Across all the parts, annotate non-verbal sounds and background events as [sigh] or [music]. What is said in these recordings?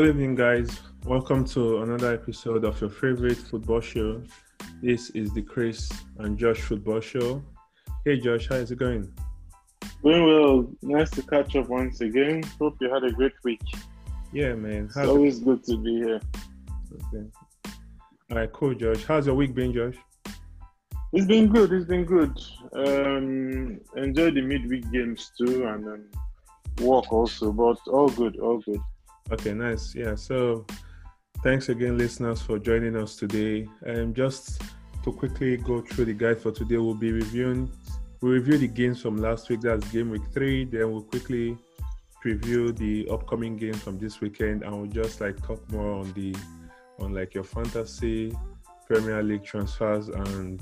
Good evening, guys. Welcome to another episode of your favorite football show. This is the Chris and Josh Football Show. Hey, Josh, how is it going? Doing well. Nice to catch up once again. Hope you had a great week. Yeah, man. It's always good to be here. Okay. All right, cool, Josh. How's your week been, Josh? It's been good. It's been good. Um, enjoy the midweek games too, and um, work also. But all good, all good. Okay, nice. Yeah. So, thanks again, listeners, for joining us today. And just to quickly go through the guide for today, we'll be reviewing. We'll review the games from last week. That's game week three. Then we'll quickly preview the upcoming games from this weekend, and we'll just like talk more on the on like your fantasy Premier League transfers and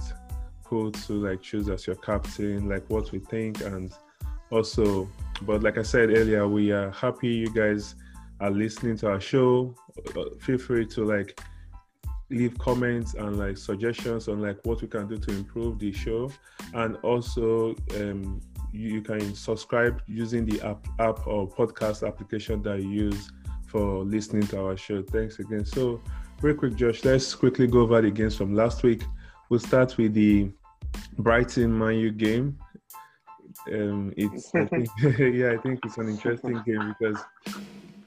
who to like choose as your captain, like what we think, and also, but like I said earlier, we are happy you guys are listening to our show. Uh, feel free to like leave comments and like suggestions on like what we can do to improve the show, and also um, you, you can subscribe using the app app or podcast application that you use for listening to our show. Thanks again. So, very quick, Josh, let's quickly go over the games from last week. We'll start with the Brighton Man U game. Um, it's I think, [laughs] yeah, I think it's an interesting game because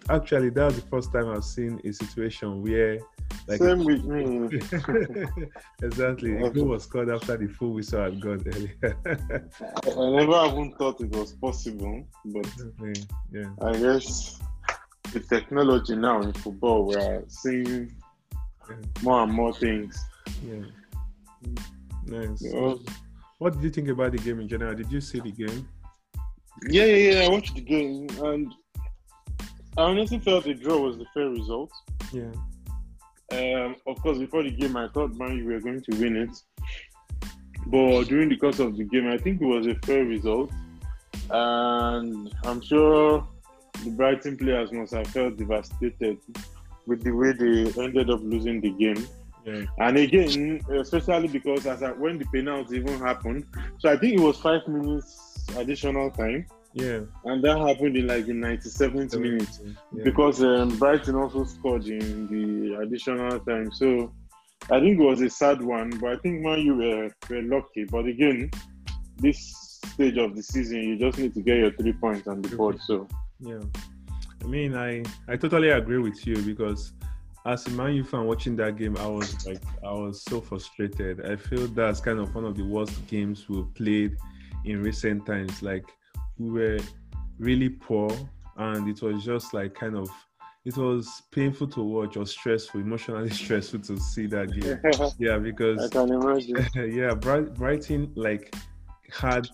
actually that was the first time I've seen a situation where like same with me. [laughs] exactly, a goal was scored after the full whistle had gone earlier. [laughs] I never even thought it was possible, but yeah, I guess the technology now in football we're seeing yeah. more and more things. Yeah. Nice. What did you think about the game in general? Did you see the game? Yeah, yeah, yeah. I watched the game, and I honestly felt the draw was the fair result. Yeah. Um, of course, before the game, I thought Man U were going to win it, but during the course of the game, I think it was a fair result, and I'm sure the Brighton players must have felt devastated with the way they ended up losing the game. Yeah. And again, especially because as I, when the penalty even happened, so I think it was five minutes additional time. Yeah. And that happened in like the 97th minute yeah. because um, Brighton also scored in the additional time. So I think it was a sad one, but I think Man U were, were lucky. But again, this stage of the season, you just need to get your three points on the board. So yeah, I mean, I I totally agree with you because as a Man U fan watching that game, I was like, I was so frustrated. I feel that's kind of one of the worst games we've played in recent times. Like, we were really poor, and it was just like kind of, it was painful to watch or stressful, emotionally [laughs] stressful to see that game. [laughs] yeah, because I can imagine. [laughs] yeah, Brighton like had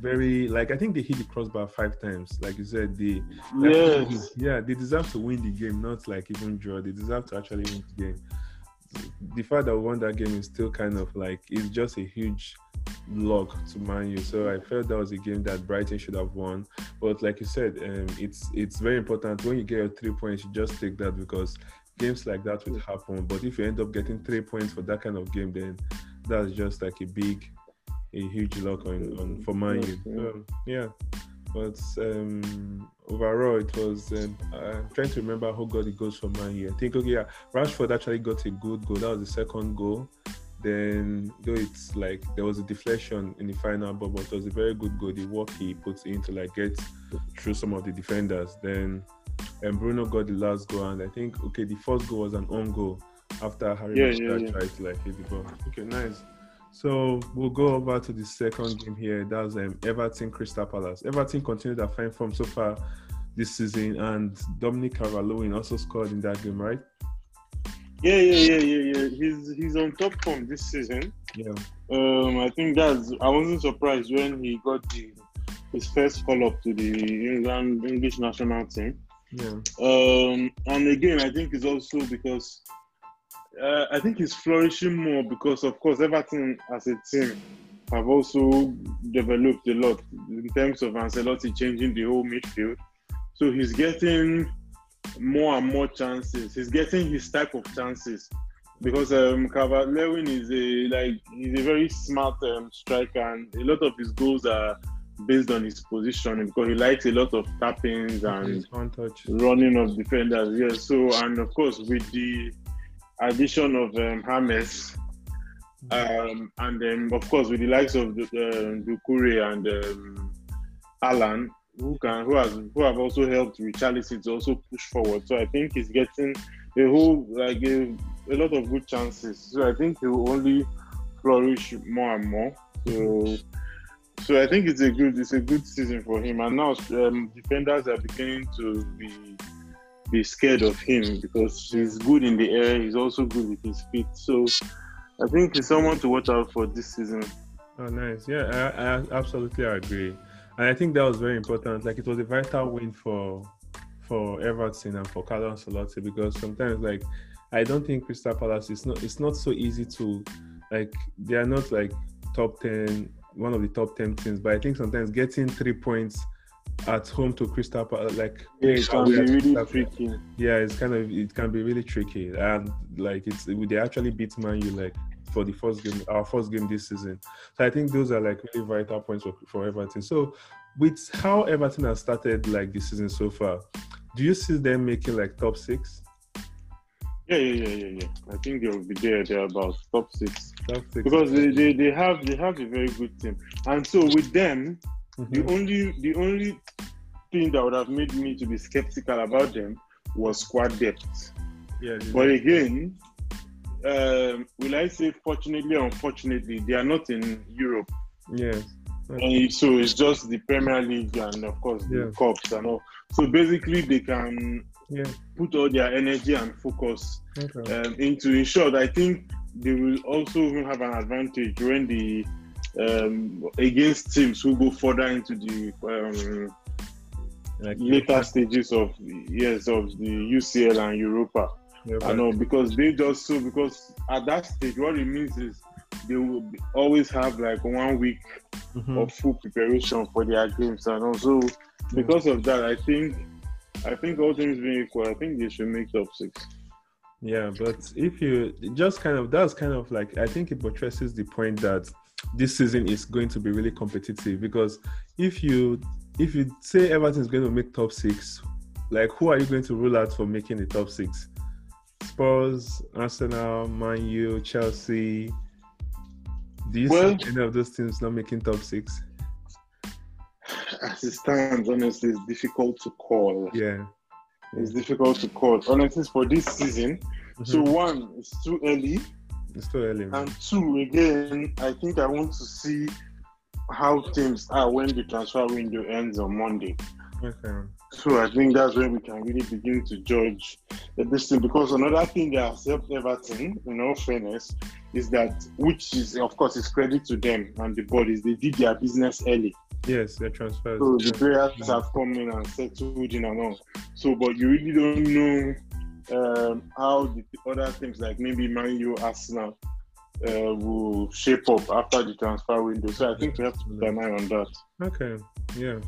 very like I think they hit the crossbar five times. Like you said, they yes. yeah they deserve to win the game, not like even draw. They deserve to actually win the game. The fact that we won that game is still kind of like it's just a huge log to Man U. So I felt that was a game that Brighton should have won. But like you said, um, it's it's very important when you get your three points, you just take that because games like that will happen. But if you end up getting three points for that kind of game, then that's just like a big a huge lock on, on for Man U. So, yeah, but um, overall it was. Um, I'm trying to remember who got the goals for Man U. I think okay, yeah, Rashford actually got a good goal. That was the second goal. Then though it's like there was a deflection in the final, but, but it was a very good goal. The work he puts in to like get through some of the defenders. Then and Bruno got the last goal, and I think okay, the first goal was an own goal after Harry yeah, yeah, yeah. tried to like hit the ball. Okay, nice. So we'll go over to the second game here. That's um, Everton Crystal Palace. Everton continued their fine form so far this season, and Dominic Calvert-Lewin also scored in that game, right? Yeah, yeah, yeah, yeah, yeah. He's he's on top form this season. Yeah. Um, I think that's. I wasn't surprised when he got the his first call up to the England English national team. Yeah. Um, and again, I think it's also because uh, I think he's flourishing more because, of course, Everton as a team have also developed a lot in terms of Ancelotti changing the whole midfield. So he's getting more and more chances. He's getting his type of chances because um, is a like he's a very smart um, striker, and a lot of his goals are based on his position because he likes a lot of tappings and one touch. running of defenders. Yes. So and of course with the addition of um, James, um, and then of course with the likes of uh, Doucouré and um, Alan, who can who has who have also helped Richarlison to also push forward. So I think he's getting a whole like a, a lot of good chances. So I think he will only flourish more and more. So so I think it's a good it's a good season for him. And now um, defenders are beginning to be be scared of him because he's good in the air. He's also good with his feet. So I think he's someone to watch out for this season. Oh, nice. Yeah, I, I absolutely agree. And I think that was very important. Like it was a vital win for for Everton and for Carlo Ancelotti because sometimes like I don't think Crystal Palace is not it's not so easy to like they are not like top ten one of the top ten teams, but I think sometimes getting three points at home to Crystal Palace like It can be really tricky. yeah, it's kind of it can be really tricky, and like it's they actually beat Man U like for the first game, our first game this season. So I think those are like really vital points for, for Everton. So with how Everton has started like this season so far, do you see them making like top six? Yeah, yeah, yeah, yeah, yeah. I think they'll be there. They're about top six Top six because they, they, they have they have a very good team. And so with them, Mhm. the only the only thing that would have made me to be skeptical about them was squad depth. yeah, But again, um, will I say fortunately or unfortunately, they are not in Europe. yes, And so it's just the Premier League and of course the Yeah. cups and all. So basically they can yeah, put all their energy and focus okay. um, into in short, I think they will also even have an advantage when the um, against teams who go further into the um, like later stages of yes of the UCL and Europa. Yeah, I know because they just so because at that stage what it means is they will be- always have like one week Mhm. of full preparation for their games and also because of that I think I think all things being equal I think they should make top six. Yeah, but if you just kind of that's kind of like I think it buttresses the point that this season is going to be really competitive because if you if you say Everton is going to make top six, like who are you going to rule out for making the top six? Spurs, Arsenal, Man U, Chelsea. Do you Well- see any of those teams not making top six? As it stands, honestly, it's difficult to call. Yeah. It's difficult to call. Honestly, for this season, so Mhm. one, it's too early, it's too early. man. and two, again, I think I want to see how teams are when the transfer window ends on Monday. Okay. So I think that's when we can really begin to judge the this thing. Because another thing that has helped Everton, in all fairness, is that which is of course is credit to them and the bodies. They did their business early. Yes, their transfers. So the players have come in and settled in and all. So, but you really don't know um, how the other teams like maybe Man U, Arsenal uh, will shape up after the transfer window. So I think we have to put an eye on that. Okay, yeah.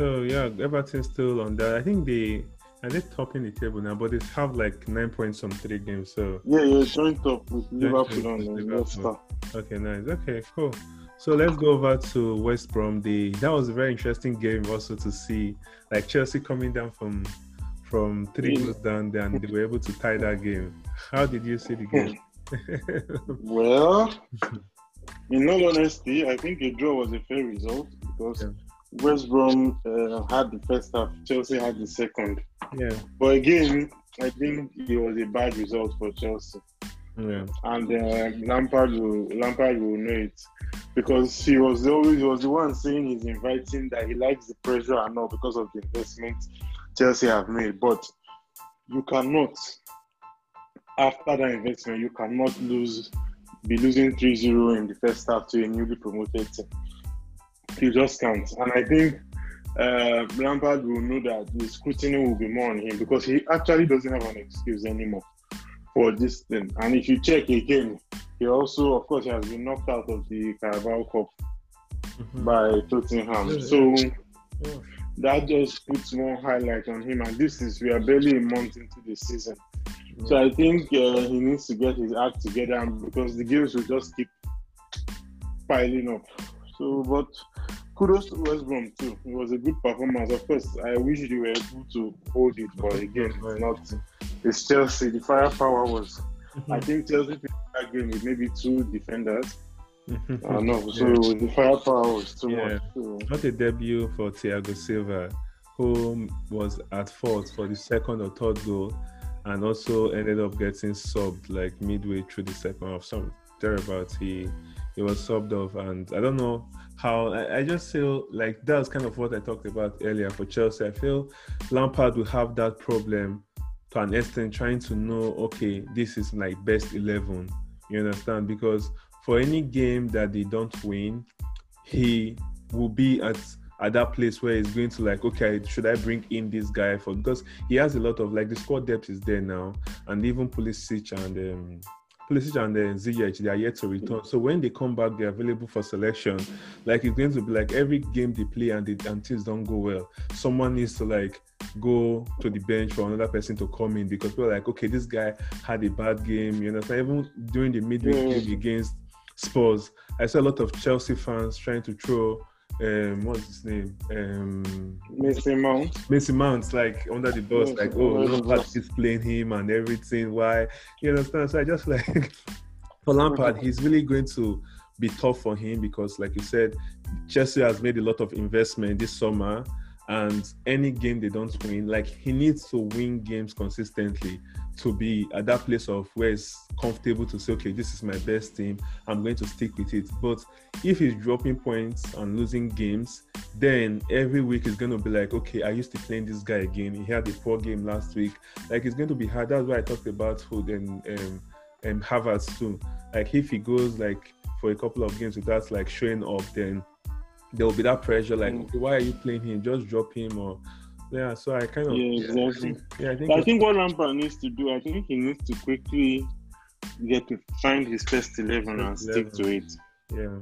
So yeah, Everton still on that. I think they are they topping the table now, but they have like nine points from three games. So Yeah, yeah, joint up with Liverpool and uh, Leicester. Okay, nice. Okay, cool. So let's go over to West Brom. The that was a very interesting game also to see like Chelsea coming down from from three goals down, and they were able to tie that game. How did you see the game? [laughs] Well, in all honesty, I think a draw was a fair result because Yeah. West Brom uh, had the first half, Chelsea had the second. yeah, But again, I think it was a bad result for Chelsea. yeah, and uh, Lampard will Lampard will know it because he was always he was the one saying he's inviting that he likes the pressure and all because of the investment Chelsea have made. But you cannot after that investment you cannot lose be losing 3-0 in the first half to a newly promoted team. You just can't. And I think uh, Lampard will know that the scrutiny will be more on him because he actually doesn't have an excuse anymore for this thing. And if you check again, he also, of course, he has been knocked out of the Carabao Cup Mhm. by Tottenham. Yeah, so yeah. that just puts more highlight on him. And this is we are barely a month into the season, so I think uh, he needs to get his act together because the games will just keep piling up. So, but kudos to West Brom too. It was a good performance. Of course, I wish they were able to hold it, but again, it's not. It's Chelsea. The firepower was. I mm-hmm. think Chelsea played that game with maybe two defenders. Mm-hmm. Uh, I know. So Yeah. the firepower was too Yeah. much. So, Not a debut for Thiago Silva, who was at fault for the second or third goal, and also ended up getting subbed like midway through the second half. Some thereabouts, he he was subbed off, and I don't know how. I, I just feel like that's kind of what I talked about earlier for Chelsea. I feel Lampard will have that problem to an extent, trying to know, okay, this is like best eleven. You understand? Because for any game that they don't win, he will be at at that place where he's going to like, okay, should I bring in this guy for because he has a lot of like the squad depth is there now, and even Pulisic and um, Pulisic and then Ziyech they are yet to return. So when they come back, they're available for selection. Like it's going to be like every game they play and, they, and things don't go well, someone needs to like go to the bench for another person to come in because we're like, okay, this guy had a bad game. You know, so even during the midweek Yeah. game against Spurs, I saw a lot of Chelsea fans trying to throw um what's his name? Um Mason Mount. Mason Mount's like under the bus, like, oh, Lampard bus. is playing him and everything. Why? You understand? So I just like [laughs] for Lampard, he's really going to be tough for him because, like you said, Chelsea has made a lot of investment this summer, and any game they don't win, like he needs to win games consistently to be at that place of where it's comfortable to say, okay, this is my best team. I'm going to stick with it. But if he's dropping points and losing games, then every week is going to be like, okay, I used to play this guy again. He had a poor game last week. Like it's going to be hard. That's why I talked about Hood and um, and Havertz too. Like if he goes like for a couple of games without like showing up, then there will be that pressure. Like, Mm. okay, why are you playing him? Just drop him or yeah. So I kind of Yeah, exactly. yeah, I think, I think what Lampard needs to do, I think he needs to quickly get to find his first eleven and First stick to it. yeah,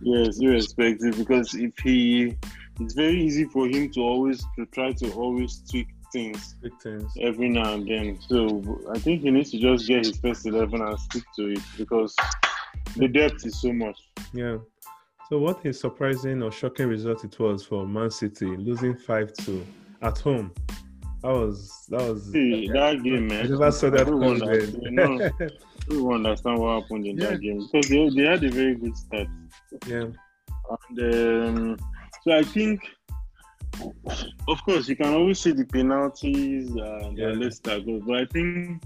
Yes, irrespective, because if he, it's very easy for him to always to try to always tweak things victims. every now and then. So I think he needs to just get his first eleven and stick to it because the depth is so much. Yeah. So what a surprising or shocking result it was for Man City losing five two at home. That was that was. See, that game, man. I never saw that Everyone understand- no, [laughs] everyone understand what happened in Yeah. that game because they, they had a very good start. yeah. And um, so I think, of course, you can always see the penalties and Yeah. the list that goes, but I think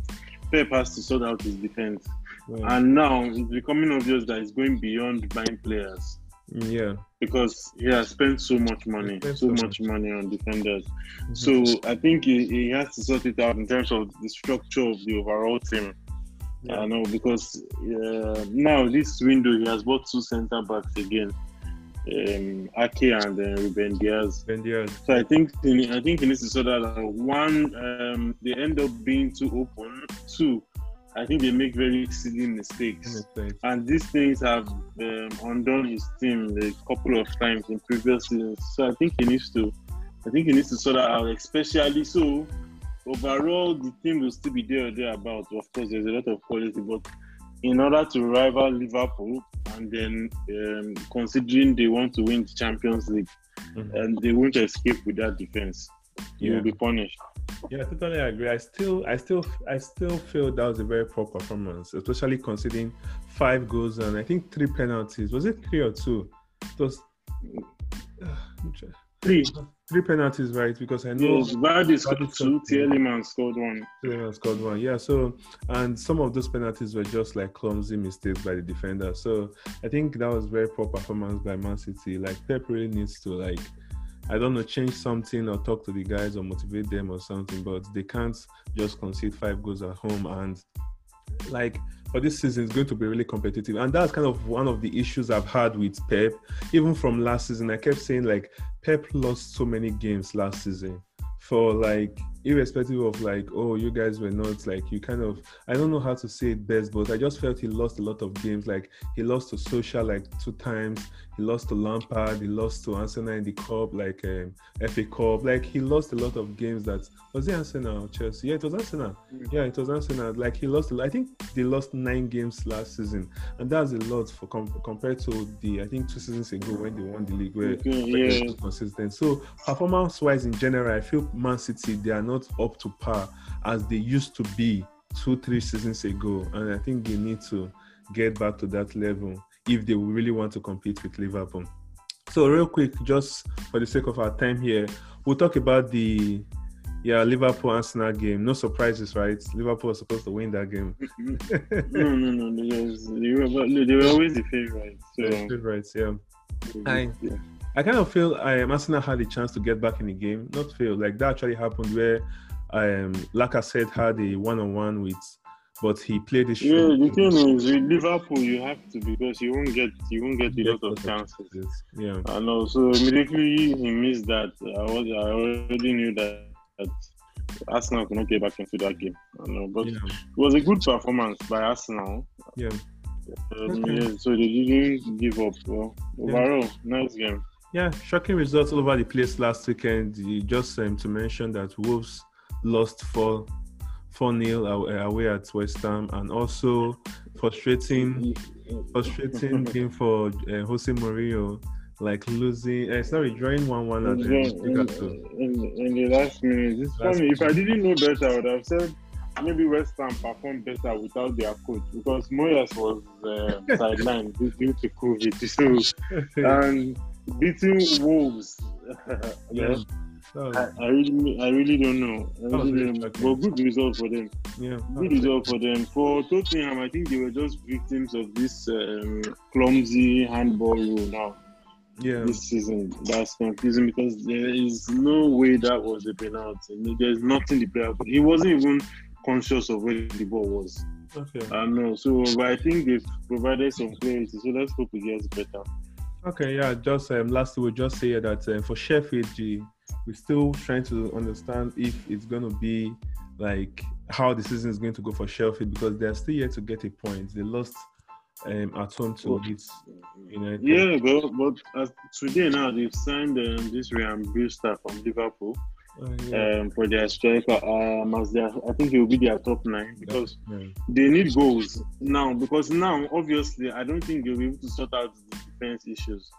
Pep has to sort out his defense. Yeah. And now it's becoming obvious that he's going beyond buying players yeah. because he has spent so much money, so so much money on defenders. Mhm. So I think he, he has to sort it out in terms of the structure of the overall team. Yeah. I know because uh, now this window he has bought two centre backs again, um, Ake and uh, Ruben Dias. Dias. So I think he, I think he needs to sort that out. One, um, they end up being too open. Two, I think they make very silly mistakes. And these things have um, undone his team a couple of times in previous seasons. So I think he needs to, I think he needs to sort that out, especially so. Overall, the team will still be there or thereabouts. Of course, there's a lot of quality, but in order to rival Liverpool, and then um, considering they want to win the Champions League, Mhm. and they won't escape with that defense, you Yeah. will be punished. Yeah, I totally agree. I still, I still, I still feel that was a very poor performance, especially considering five goals and I think three penalties. Was it three or two? It was [sighs] Three. three penalties, right? Because I know Vardy scored two. Tielemans scored one. Tielemans scored one. Yeah. So, and some of those penalties were just like clumsy mistakes by the defender. So, I think that was very poor performance by Man City. Like Pep really needs to like, I don't know, change something or talk to the guys or motivate them or something. But they can't just concede five goals at home and like for this season it's going to be really competitive and that's kind of one of the issues i've had with pep even from last season i kept saying like pep lost so many games last season for like irrespective of like, oh, you guys were not like you kind of I don't know how to say it best, but I just felt he lost a lot of games. Like he lost to Solskjaer like two times, he lost to Lampard, he lost to Arsenal in the cup, like um, FA Cup. Like he lost a lot of games that was it Arsenal Chelsea? Yeah, it was Arsenal. Mm. Yeah, it was Arsenal. Like he lost I think they lost nine games last season. And that's a lot for com- compared to the I think two seasons ago when they won the league where Okay, where they yeah. were consistent. So performance wise in general, I feel Man City they are not up to par as they used to be two, three seasons ago. And I think they need to get back to that level if they really want to compete with Liverpool. So real quick, just for the sake of our time here, we'll talk about the yeah Liverpool Arsenal game. No surprises, right? Liverpool was supposed to win that game. [laughs] no, no, no. Because they were, no, they were always the favorites. So, Favorites, yeah. I- yeah. I kind of feel um, Arsenal had a chance to get back in the game. Not feel like that actually happened where um, Lacazette had a one-on-one with, but he played the Yeah, the thing is with Liverpool, you have to because you won't get you won't get a lot of chances. Yeah, I know. So immediately he missed that. I was I already knew that, that Arsenal could not get back into that game. I know, but yeah, it was a good performance by Arsenal. yeah. Um, Okay. yeah, so they didn't give up. Well, overall, nice game. Yeah, shocking results all over the place last weekend. You Just um, to mention that Wolves lost four four nil away at West Ham, and also frustrating frustrating [laughs] game for uh, Jose Mourinho, like losing. Uh, sorry, drawing one one at in, the in, in, in the last minute. It's Last funny. If I didn't know better, I would have said maybe West Ham performed better without their coach because Moyes was uh, [laughs] sidelined due due to COVID. So and beating [laughs] Wolves. [laughs] yeah, yeah. was- I, I really, I really don't know. I really really don't- but good result for them. yeah, Good was- result for them. For Tottenham, I think they were just victims of this um, clumsy handball rule now yeah. this season. That's confusing because there is no way that was a penalty. There's nothing the player could. He wasn't even conscious of where the ball was. Okay. I know. So, but I think they've provided some clarity. So let's hope it gets better. Okay, yeah. Just um, lastly, we'll just say that um, for Sheffield, G, we're still trying to understand if it's going to be like how the season is going to go for Sheffield because they're still yet to get a point. They lost um, at home to Leeds United. Yeah, but but as today now they've signed um, this Ryan Brewster from Liverpool Uh, yeah. um, for their striker. Um, as their, I think he will be their top nine because yeah. they need goals now. Because now, obviously, I don't think they'll be able to sort out the defense issues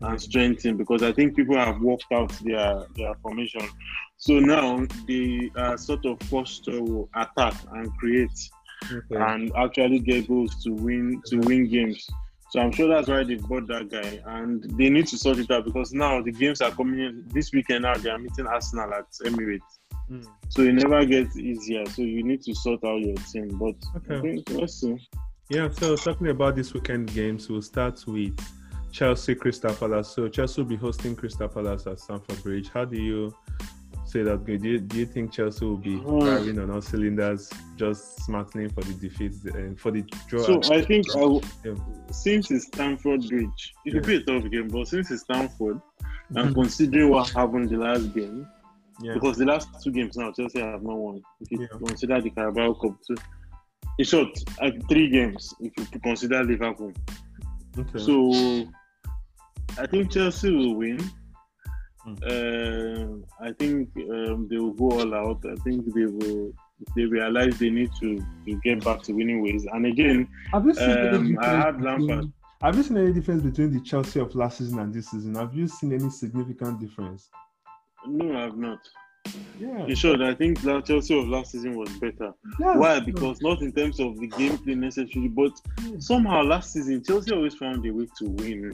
and strengthen because I think people have worked out their their formation. So now they are sort of forced to attack and create Okay. and actually get goals to win to win games. So I'm sure that's why they bought that guy, and they need to sort it out because now the games are coming in this weekend. Now they are meeting Arsenal at Emirates, Mm. so it never gets easier. So you need to sort out your team. But I Okay. think let's see. Yeah, so talking about this weekend games, we'll start with Chelsea Crystal Palace. So Chelsea will be hosting Crystal Palace at Stamford Bridge. How do you say that? Do you, do you think Chelsea will be Hmm. firing on all cylinders, just smartly for the defeat and for the draw? So I think I w- Yeah. since it's Stamford Bridge, it will be a tough game. But since it's Stamford, and Mhm. considering what happened the last game, yeah. because the last two games now Chelsea have not won. If you Yeah. consider the Carabao Cup, too. in short, like three games if you consider Liverpool. okay. So I think Chelsea will win. Hmm. Um, I think um, they will go all out. I think they will. They realize they need to, to get back to winning ways. And again, have you seen any um, I difference had between- Lampard. Have you seen any difference between the Chelsea of last season and this season? Have you seen any significant difference? no, I've not. Yeah. In short, I think that Chelsea of last season was better. yeah. Why? Because not in terms of the gameplay necessarily, but somehow last season Chelsea always found a way to win.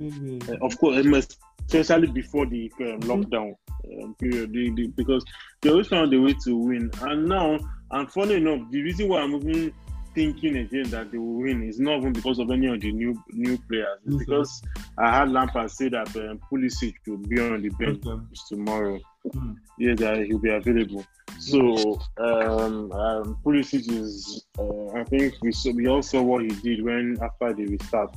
Uh, of course, especially before the um, lockdown um, period, they, they, because they always found a way to win. And now, and funny enough, the reason why I'm even thinking again that they will win is not even because of any of the new new players. It's Mhm. because I had Lampard say that um, Pulisic will be on the bench Okay. tomorrow. Hmm. Yeah, that he'll be available. So um, um, Pulisic is, uh, I think we saw, we all saw what he did when after the restart,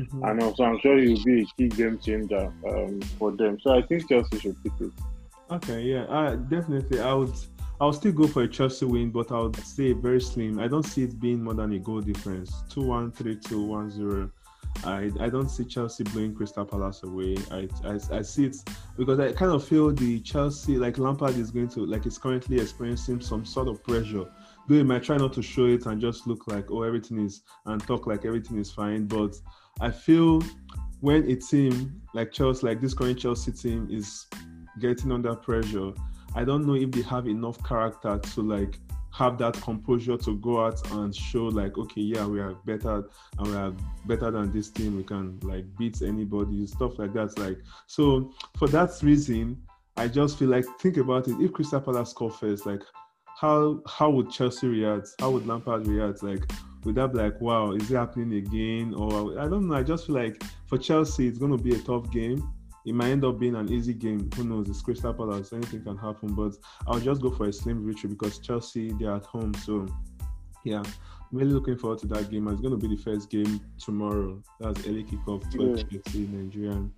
Mhm. and also I'm sure he'll be a key game changer um, for them. So I think Chelsea should pick it. Okay, yeah, uh, definitely. I would, I would still go for a Chelsea win, but I would say very slim. I don't see it being more than a goal difference. 2-1, 3-2, 1-0. I, I don't see Chelsea blowing Crystal Palace away. I, I, I see it because I kind of feel the Chelsea like Lampard is going to like is currently experiencing some sort of pressure. Though he might try not to show it and just look like oh everything is and talk like everything is fine, but I feel when a team like Chelsea, like this current Chelsea team, is getting under pressure, I don't know if they have enough character to like have that composure to go out and show like okay yeah we are better and we are better than this team. We can like beat anybody stuff like that like so for that reason i just feel like think about it. If crystal palace score first like how how would chelsea react? How would lampard react? Like would that be like wow is it happening again or i don't know i just feel like for chelsea it's going to be a tough game it might end up being an easy game. Who knows? It's Crystal Palace. Anything can happen. But I'll just go for a slim victory because Chelsea they're at home. So yeah, I'm really looking forward to that game. It's going to be the first game tomorrow. That's early kickoff, 12:30 Nigerian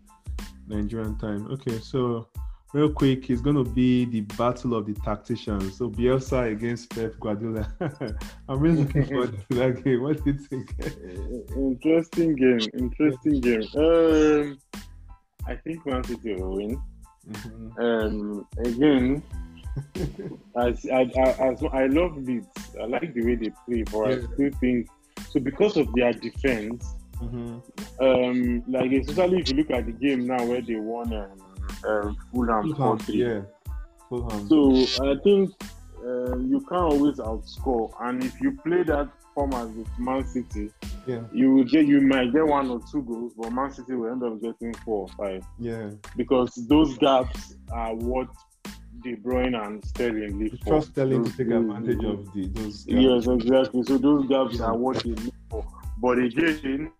Nigerian time. Okay, so real quick, it's going to be the battle of the tacticians. So Bielsa against Pep Guardiola. [laughs] I'm really looking forward [laughs] to that game. What do you think? Interesting game. Interesting game. Um, I think Man City will win. Mm-hmm. Um, again, [laughs] I, I, as I love Leeds, I like the way they play, but yeah. I still think so because of their defense. Mm-hmm. Um, like especially if you look at the game now where they won um, uh, Fulham, Fulham yeah, Fulham. So I think uh, you can't always outscore, and if you play that format with Man City, yeah. you will get you might get one or two goals, but Man City will end up getting four or five. Yeah. Because those gaps are what De Bruyne and Sterling live for. Trust Sterling to take advantage of the those gaps. Yes, exactly. So those gaps yeah. are what they live for. But again,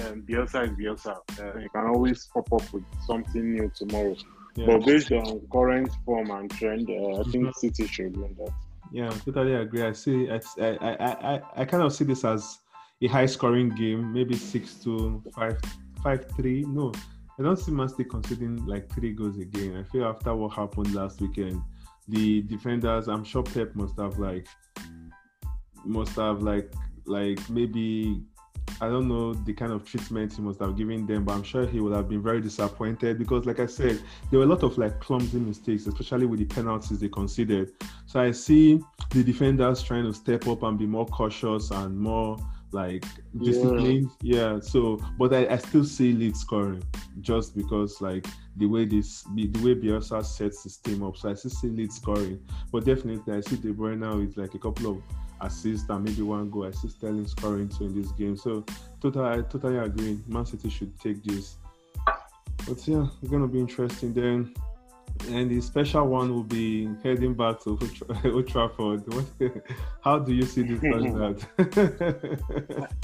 um, Bielsa is Bielsa. Uh, you can always pop up with something new tomorrow. Yeah. But based on current form and trend, uh, I think mm-hmm. City should win that. Yeah, I totally agree. I see. I, I, I, I kind of see this as a high scoring game, maybe six to five, five three. No, I don't see Man City conceding like three goals a game. I feel after what happened last weekend, the defenders, I'm sure Pep must have like, must have like, like maybe I don't know the kind of treatment he must have given them, but I'm sure he would have been very disappointed because, like I said, there were a lot of like clumsy mistakes, especially with the penalties they conceded. So I see the defenders trying to step up and be more cautious and more like disciplined. Yeah. yeah so, but I, I still see Leeds scoring just because like the way this the way Bielsa sets his team up. So I still see Leeds scoring, but definitely I see De Bruyne now with like a couple of assists and maybe one goal. I see Sterling scoring two in this game. So totally, I totally agree. Man City should take this. But yeah, it's gonna be interesting then and the special one will be heading back to Old [laughs] Trafford. [laughs] How do you see this [laughs] that?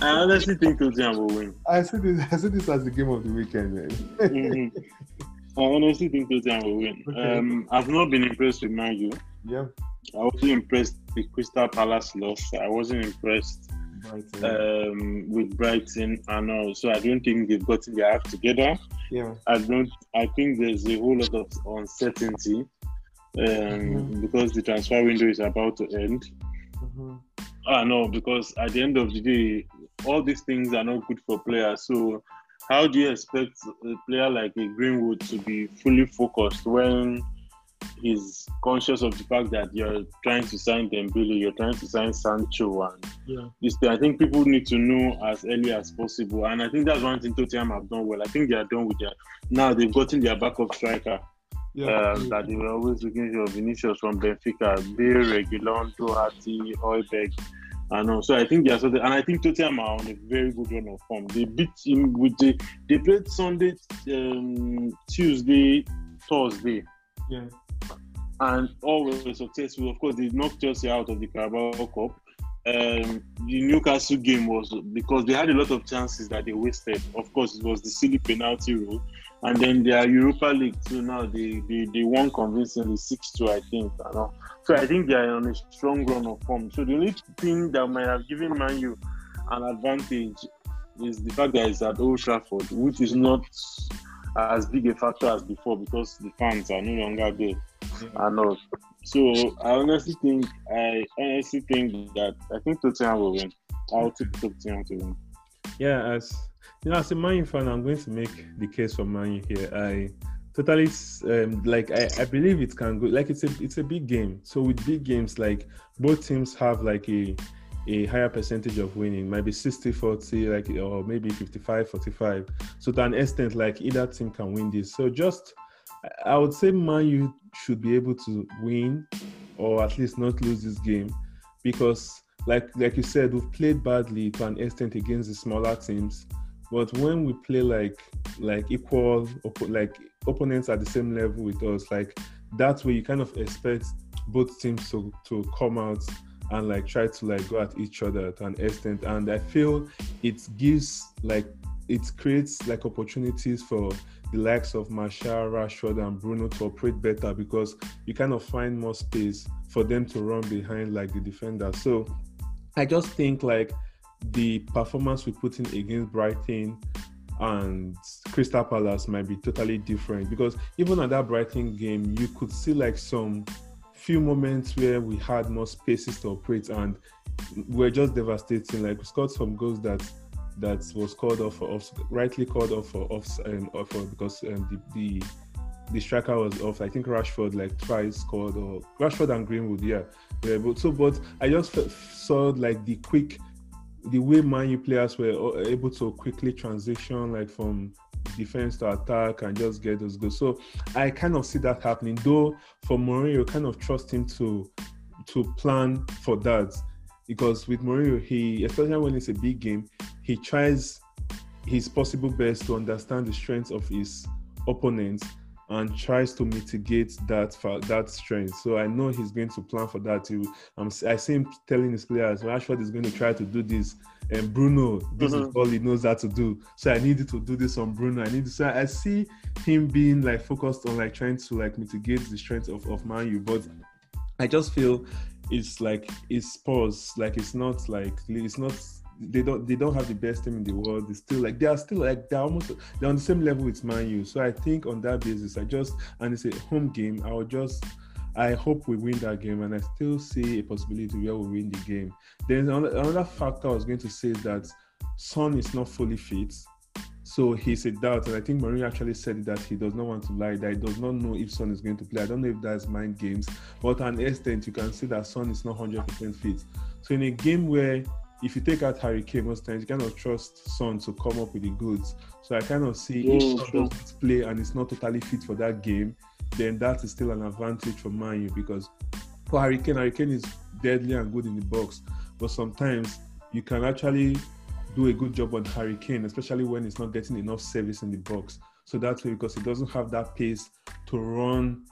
I honestly think Tottenham will win. I see this. I see this as the game of the weekend, man. mm-hmm. I honestly think Tottenham will win. Okay. Um, I've not been impressed with Man U. Yeah. I wasn't impressed with Crystal Palace loss. I wasn't impressed um, with Brighton and all. So I don't think they've gotten their act together. Yeah. I don't. I think there's a whole lot of uncertainty um, mm-hmm. because the transfer window is about to end. Mm-hmm. I know because at the end of the day, all these things are not good for players. So how do you expect a player like a Greenwood to be fully focused when? He's conscious of the fact that you're trying to sign Dembele, you're trying to sign Sancho, and yeah. this. I think people need to know as early as possible, and I think that's one thing Tottenham have done well. I think they are done with their now. They've gotten their backup striker. Yeah. Um, that they were always looking for Vinicius from Benfica, Bale, Reguilon, Doherty, Højbjerg. I know. So I think they are so, and I think Tottenham are on a very good run of form. They beat him with the. They played Sunday, um, Tuesday, Thursday. Yeah and all were successful. Of course, they knocked Chelsea out of the Carabao Cup. Um, the Newcastle game was because they had a lot of chances that they wasted. Of course, it was the silly penalty rule, and then their Europa League too. Now they they, they won convincingly six two, I think. I know. So I think they are on a strong run of form. So the only thing that might have given Man U an advantage is the fact that it's at Old Trafford, which is not as big a factor as before because the fans are no longer there And all. So I honestly think I honestly think that I think Tottenham will win. I'll take Tottenham to win. Yeah, as you know, as a Man fan, I'm going to make the case for Man here. I totally um, like. I, I believe it can go. Like it's a it's a big game. So with big games, like both teams have like a a higher percentage of winning. Might be 60 40, like or maybe 55 45. So to an extent, like either team can win this. So just I- would say Man U should be able to win or at least not lose this game because like like you said, we've played badly to an extent against the smaller teams. But when we play like like equal oppo- like opponents at the same level with us, like that's where you kind of expect both teams to to come out and like try to like go at each other to an extent. And I feel it gives like it creates like opportunities for the likes of Martial, Rashford, and Bruno to operate better because you kind of find more space for them to run behind like the defender. So I just think like the performance we put in against Brighton and Crystal Palace might be totally different because even at that Brighton game, you could see like some few moments where we had more spaces to operate and we're just devastating. Like we scored some goals that that was called off for off, rightly called off for off, um, off because um, the, the the striker was off. I think Rashford like twice scored or Rashford and Greenwood, yeah. yeah but so but I just saw like the quick the way Man players were uh, able to quickly transition like from defense to attack and just get those goals. So I kind of see that happening. Though for Mourinho, kind of trust him to to plan for that because with Mourinho, he especially when it's a big game, he tries his possible best to understand the strengths of his opponents and tries to mitigate that that strength. So I know he's going to plan for that. He, um, I see him telling his players, Rashford is going to try to do this, and Bruno, this is Mhm. all he knows how to do. So I needed to do this on Bruno. I need to. So I see him being like focused on like trying to like mitigate the strength of of Man U, but I just feel it's like it's Spurs. Like it's not like it's not. They don't. They don't have the best team in the world. It's still like they are still like they're almost they're on the same level with Man U. So I think on that basis, I just and it's a home game. I will just. I hope we win that game, and I still see a possibility where we win the game. Then another, another factor I was going to say is that Son is not fully fit. So he's a doubt, and I think Mourinho actually said that he does not want to lie, that he does not know if Son is going to play. I don't know if that's mind games, but to an extent, you can see that Son is not 100% fit. So in a game where if you take out Harry Kane most times, you cannot trust Son to come up with the goods. So I kind of see if Son doesn't play and it's not totally fit for that game, then that is still an advantage for Man U because for Harry Kane, Harry Kane is deadly and good in the box, but sometimes you can actually do a good job on Harry Kane, especially when he's not getting enough service in the box. So that's why because he doesn't have that pace to run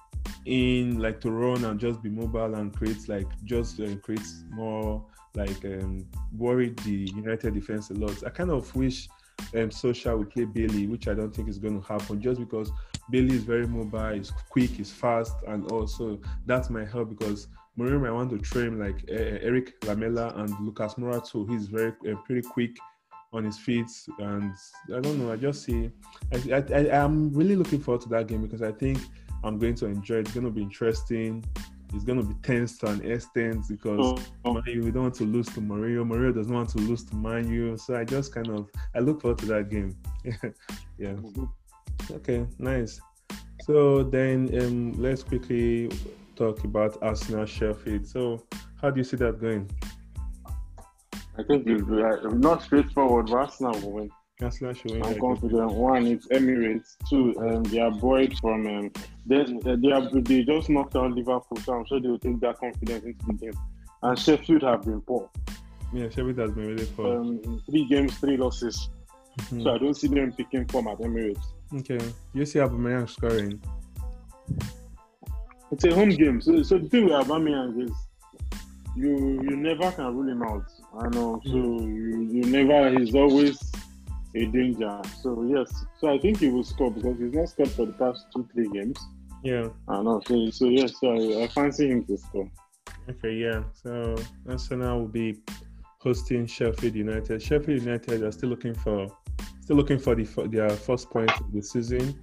in, like to run and just be mobile and create like just uh, creates more like um, worry the United defense a lot. I kind of wish um, Solskjaer would play Bailly, which I don't think is going to happen, just because Bailly is very mobile, is quick, is fast, and also that might help because Mourinho might want to train like uh, Erik Lamela and Lucas Moura too. He's very uh, pretty quick on his feet, and I don't know. I just see. I, I, am really looking forward to that game because I think I'm going to enjoy. it. It's going to be interesting. It's going to be tense to an extent because Oh, Man we don't want to lose to Mourinho. Mourinho doesn't want to lose to Man U. So I just kind of I look forward to that game. [laughs] yeah. Okay. Nice. So then um, let's quickly talk about Arsenal Sheffield. So how do you see that going? I think it's uh, not straightforward, but Arsenal will win. Arsenal should win. I'm confident. One, it's Emirates. Two, um, they are buoyed from. Um, they, they, are, they just knocked out Liverpool, so I'm sure they will take that confidence into the game. And Sheffield have been poor. Yeah, Sheffield has been really poor. Um, three games, three losses. Mhm. So I don't see them picking form at Emirates. Okay. You see Aubameyang scoring. It's a home game. So, so the thing with Aubameyang is you you never can rule him out. I know. So you, you never. He's always a danger. So yes. So I think he will score because he's not scored for the past two three games. Yeah. I know. So so yes. So I, I fancy him to score. Okay, yeah. So Arsenal will be hosting Sheffield United. Sheffield United are still looking for still looking for the for their first point of the season.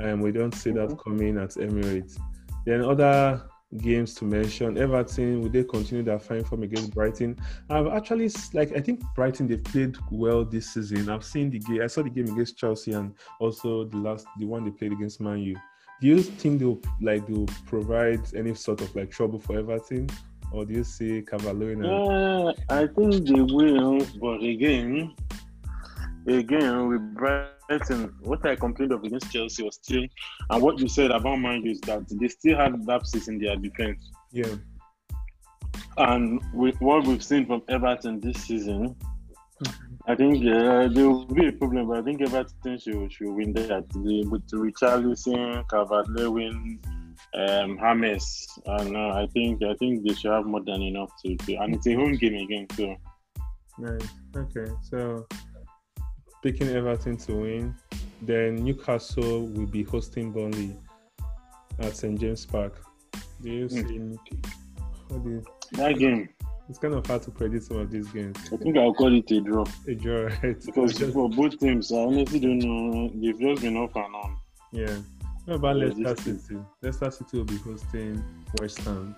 and we don't see that Mhm. coming at Emirates. Then other games to mention: Everton will they continue their fine form against Brighton? I've actually like I think Brighton they've played well this season. I've seen the game. I saw the game against Chelsea and also the last the one they played against Man U. Do you think they'll like they'll provide any sort of like trouble for Everton, or do you see a Uh, I think they will, but again, again with Brighton, what I complained of against Chelsea was still, and what you said about Man is that they still have lapses in their defense. yeah? And with what we've seen from Everton this season, I think uh, there will be a problem, but I think Everton should, should win that. With Richarlison, Calvert-Lewin, um, James, and uh, I think I think they should have more than enough to, to and it's a home game again, so. Nice. Okay, so picking Everton to win, then Newcastle will be hosting Burnley at St James Park. Do you Hmm. see? What do you, That game, it's kind of hard to predict some of these games. I think I'll call it a draw A draw, [laughs] right? because Just- for both teams, I honestly don't know. They've just been off and on. yeah. What about Yeah, Leicester City? Leicester City will be hosting West Ham.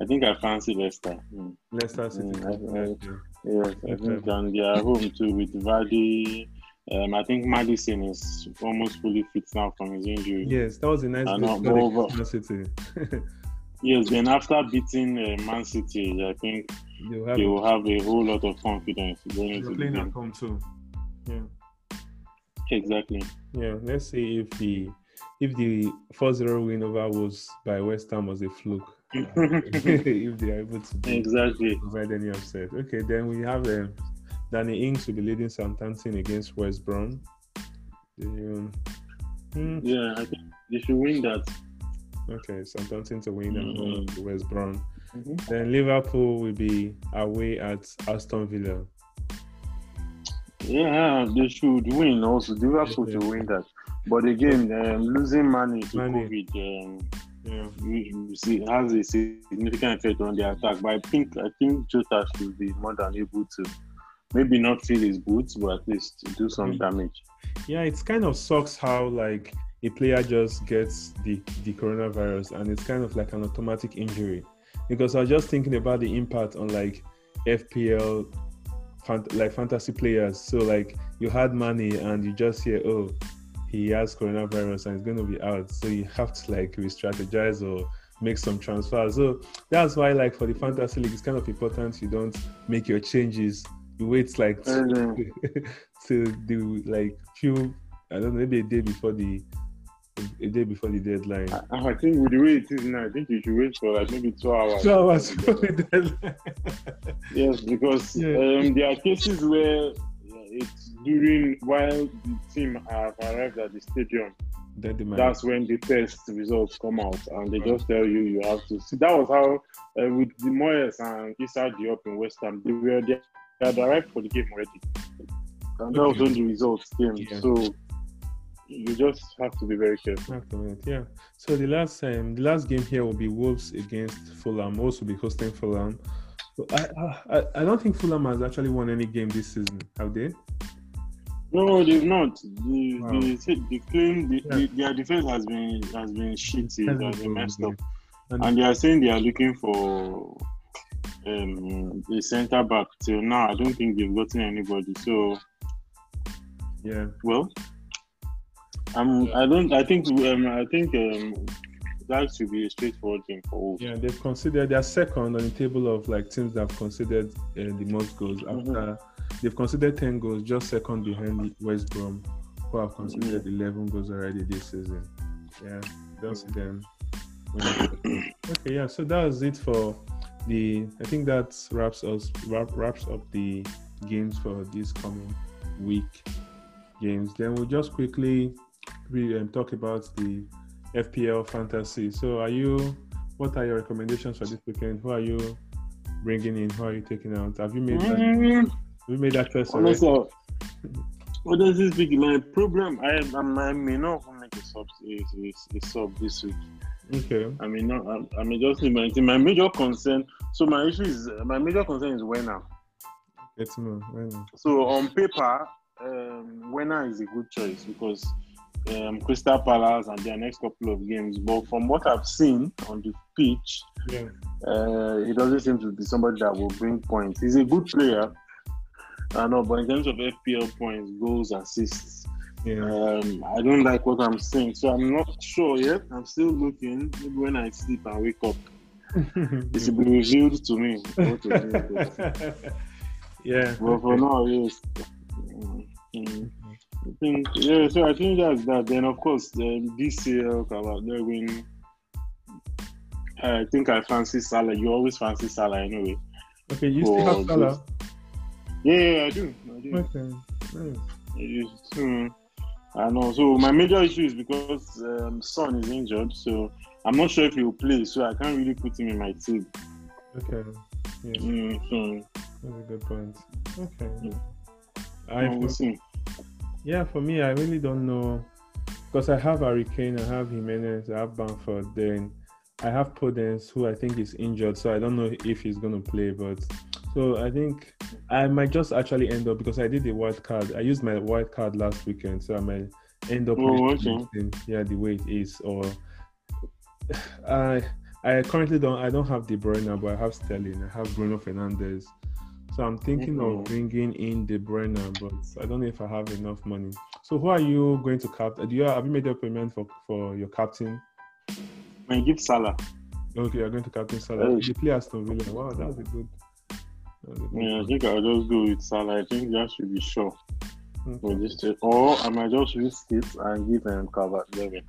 I think I fancy Leicester. Mm. Leicester City. Mm, I- I-. Yes, I Okay. think and they are home too with Vardy. Um, I think Maddison is almost fully fit now from his injury. Yes, that was a nice I goal know, scored Man City. [laughs] Yes, then after beating uh, Man City, I think They'll have they will have a whole lot of confidence going You're into the playing at game. home too. Yeah. Exactly. Yeah. Let's see if the if the 4-0 win over was by West Ham was a fluke. [laughs] If they are able to do- exactly. provide any upset. Okay, then we have um, Danny Ings will be leading Southampton against West Brom. Um, hmm, Yeah, I think they should win that. okay, Southampton to win Mhm. to West Brom. Mhm. Then Liverpool will be away at Aston Villa. Yeah, they should win also. Liverpool should win that. But again, um, losing money to Mane. COVID um, Yeah. see, has a significant effect on the attack. But I think I think Jota should be more than able to maybe not fill his boots, but at least do some Mhm. damage. Yeah, it's kind of sucks how like a player just gets the the coronavirus and it's kind of like an automatic injury. Because I was just thinking about the impact on like FPL fant- like fantasy players. So like you had money and you just hear, oh, he has coronavirus and he's going to be out. So you have to like re-strategize or make some transfers. So that's why like for the fantasy league, it's kind of important you don't make your changes. You wait like to [laughs] do like few I don't know maybe a day before the a day before the deadline. I, I think with the way it is now, I think you should wait for like maybe two hours. Two hours before the deadline. [laughs] Yes, because Yeah. um, there are cases where it's during while the team have arrived at the stadium. the. That's when the test results come out, and they just tell you you have to. See, that was how uh, with the Moyes and Issa Diop in West Ham, they were they had arrived for the game already, and that was when the results came. Yeah. So you just have to be very careful. Yeah. So the last um, the last game here will be Wolves against Fulham. Wolves will be hosting Fulham. So I, I I- don't think Fulham has actually won any game this season. Have they? No, they've not. They, Wow. they, said they claim the, Yeah. the, their defense has been has been shitty, Hasn't been messed good. up, And- and they are saying they are looking for um, a centre back. Till now, I don't think they've gotten anybody. So, Yeah. well, um, I don't. I think um, I think um, that should be a straightforward game for Wolves. Yeah, they've considered they are second on the table of like teams that have considered uh, the most goals after they've considered ten goals, just second behind West Brom, who have considered eleven goals already this season. Yeah, don't see them. okay, yeah. So that was it for the. I think that wraps us wrap, wraps up the games for this coming week games. Then we'll just quickly re, um, talk about the FPL fantasy. So, are you? What are your recommendations for this weekend? Who are you bringing in? Who are you taking out? Have you made that? Mm, Have you made that choice already? honestly, honestly speaking, my problem I, I, I may not make a sub a, a, a sub this week. Okay. I mean, not. I, I may just need my team. My major concern. So my issue is my major concern is Werner. Let's move. So on paper, um, Werner is a good choice because um, Crystal Palace and their next couple of games. But from what I've seen on the pitch, Yeah. uh, he doesn't seem to be somebody that will bring points. He's a good player, I know, but in terms of FPL points, goals, assists, Yeah. um, I don't like what I'm seeing. So I'm not sure yet. I'm still looking. Maybe when I sleep and wake up, it will be revealed to me. What [laughs] yeah. But for now, yes. Mm, I think yeah, so I think that's that. Then of course the DCL about they win. I think I fancy Salah. You always fancy Salah anyway. Okay, you still have Salah. Yeah, yeah, I do. I do. Okay. Nice. It's, hmm, I know. So my major issue is because um, Son is injured, so I'm not sure if he will play. So I can't really put him in my team. Okay. Yeah, Mm, so that's a good point. Okay. Yeah. I, we'll see. Yeah, for me, I really don't know because I have Harry Kane, I have Jimenez, I have Bamford, then I have Podence, who I think is injured, so I don't know if he's going to play. But so I think I might just actually end up because I did the wildcard. I used my wildcard last weekend, so I might end up Oh, with okay. yeah the way it is. Or [sighs] I I currently don't I don't have De Bruyne, but I have Sterling. I have Bruno Fernandes. So I'm thinking of Mhm. bringing in De Bruyne, but I don't know if I have enough money. So who are you going to cap? Do you have you made your payment for for your captain? I give Salah. Okay, you're going to captain Salah. Hey. You play Aston Villa. Wow, that's a good. That's a good Yeah, I think I'll just go with Salah. I think that should be sure Okay. this. Or I might just risk it and give him cover eleven.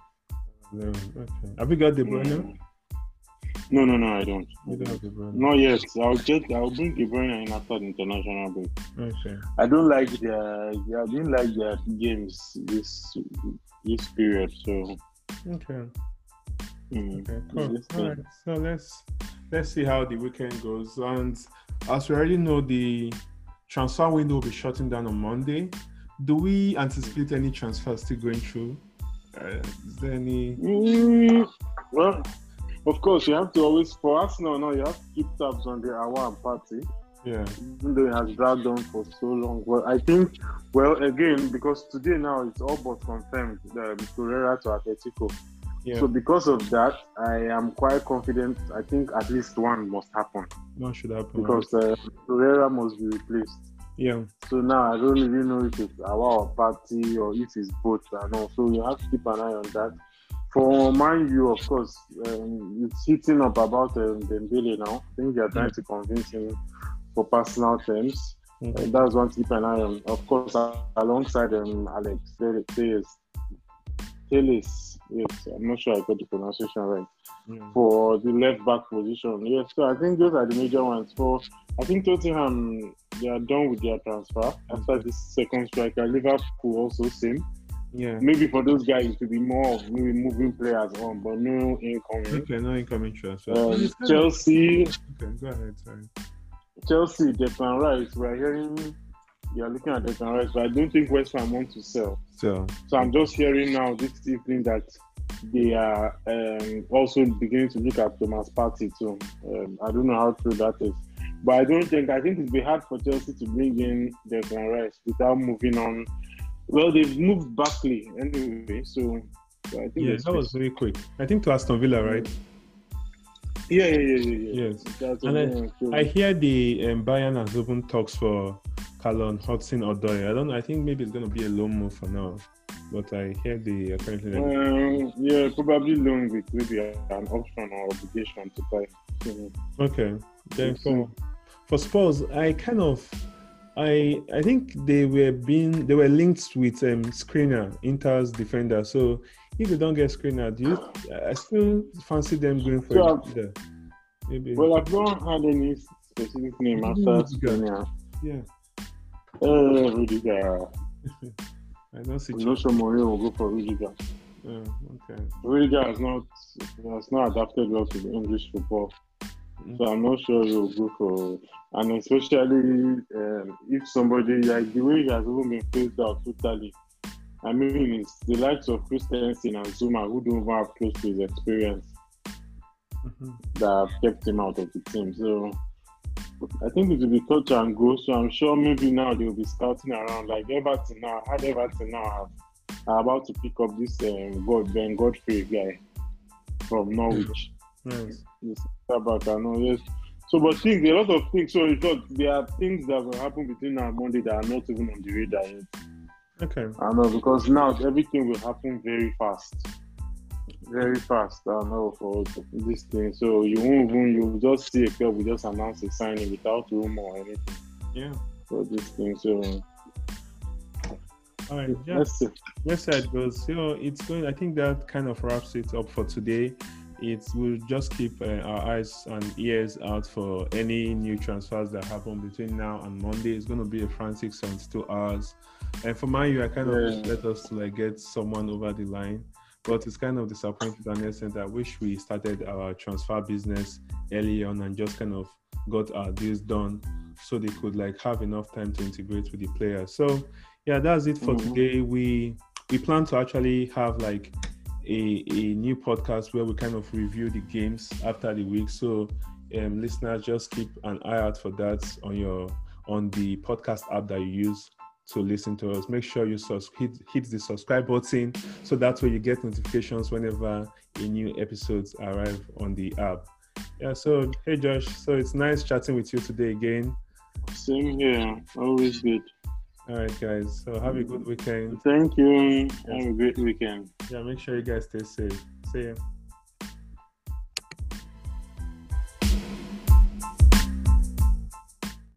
Eleven. Okay. Have you got De Bruyne? Mm. No, no, no, I don't. You don't have De Bruyne. Not yet. I'll get. I'll bring Bruyne in after the international break. Okay. I don't like their. I didn't like their games this this period. So. Okay. mm, Okay. Cool. All right. So let's let's see how the weekend goes. And as we already know, the transfer window will be shutting down on Monday. Do we anticipate any transfers still going through? Uh, is there any? Mm, well, of course, you have to always for Arsenal now. You have to keep tabs on the Aouar and Partey. Yeah. even though it has dragged on for so long. Well, I think, well, again, because today now it's all but confirmed um, Torreira to Atletico. Yeah. So because of that, I am quite confident. I think at least one must happen One should happen? because uh, Torreira must be replaced. yeah. So now I don't even know if it's Aouar or Partey or if it's both. I know. So you have to keep an eye on that. For Man U, of course, um, it's heating up about um, Dembele now. I think they are trying to convince him for personal terms. Uh, that's one to keep an eye on. Of course, uh, alongside um, Alex Telles. Telles, yes, I'm not sure I got the pronunciation right. Mm. For the left back position, yes. So I think those are the major ones. For I think Tottenham, they are done with their transfer after this second striker. Liverpool also same. Yeah. Maybe for those guys, it will be more of maybe moving players on, but no incoming. Okay. No incoming transfer. Um, It's kind of- Chelsea, Okay. Go ahead. Sorry. Chelsea, Declan Rice. We're hearing you're looking at Declan Rice, but I don't think West Ham want to sell. So. So I'm just hearing now this evening that they are um, also beginning to look at Thomas Partey too. Um, I don't know how true that is, but I don't think I think it'd be hard for Chelsea to bring in Declan Rice without moving on. Well, they've moved Barkley anyway, so, so I think Yeah, that was very quick. I think to Aston Villa, right? yeah, yeah, yeah, yeah, yeah. Yes. That's And I- so- I hear the um, Bayern has opened talks for Callum Hudson Odoi. I don't know. I think maybe it's going to be a loan move for now. But I hear the apparently. Um, yeah, probably loan with maybe an option or obligation to buy. Okay. Then for for Spurs, I kind of I I think they were being they were linked with um Skriniar, Inter's defender. So if they don't get Skriniar, do you I still fancy them going for Yeah. a defender. Maybe Well, I've not had any specific name after. Spania. yeah. Uh, Rudiger. [laughs] I don't see sure Mourinho will go for Rudiger. Oh, okay. Rudiger has not has not adapted well to the English football, so I'm not sure he'll go for. And especially um, if somebody like the way he has even been phased out totally. I mean, it's the likes of Christensen and Zouma who don't even have close to his experience Mhm. that have kept him out of the team. So I think it will be touch and go. So I'm sure maybe now they'll be scouting around like Everton now. Had Everton now have are about to pick up this um, God Ben Godfrey guy from Norwich. Nice. This back, I know. Yes. So, but things, a lot of things. So, in short, there are things that will happen between now and Monday that are not even on the radar yet. Okay. I know because now everything will happen very fast, very fast. I know for this thing. So you won't even you just see a club will just announce a signing without rumor or anything Yeah. for this thing. So All right. Yeah. let's see. Yes, it goes. So it's going. I think that kind of wraps it up for today. It's we'll just keep uh, our eyes and ears out for any new transfers that happen between now and Monday. It's going to be a frantic 72 hours. And for Man U, I kind of Yeah. let us to like get someone over the line, but it's kind of disappointing in the sense that I wish we started our transfer business early on and just kind of got our deals done so they could like have enough time to integrate with the players. So yeah, that's it for Mhm. today. We we plan to actually have like a, a new podcast where we kind of review the games after the week. So um, listeners, just keep an eye out for that on your on the podcast app that you use to listen to us. Make sure you sus- hit hit the subscribe button so that way you get notifications whenever a new episodes arrive on the app. Yeah. So hey Josh, so it's nice chatting with you today again. Same here. Always good. All right, guys. So have a good weekend. Thank you. Have a great weekend. Yeah, make sure you guys stay safe. See ya.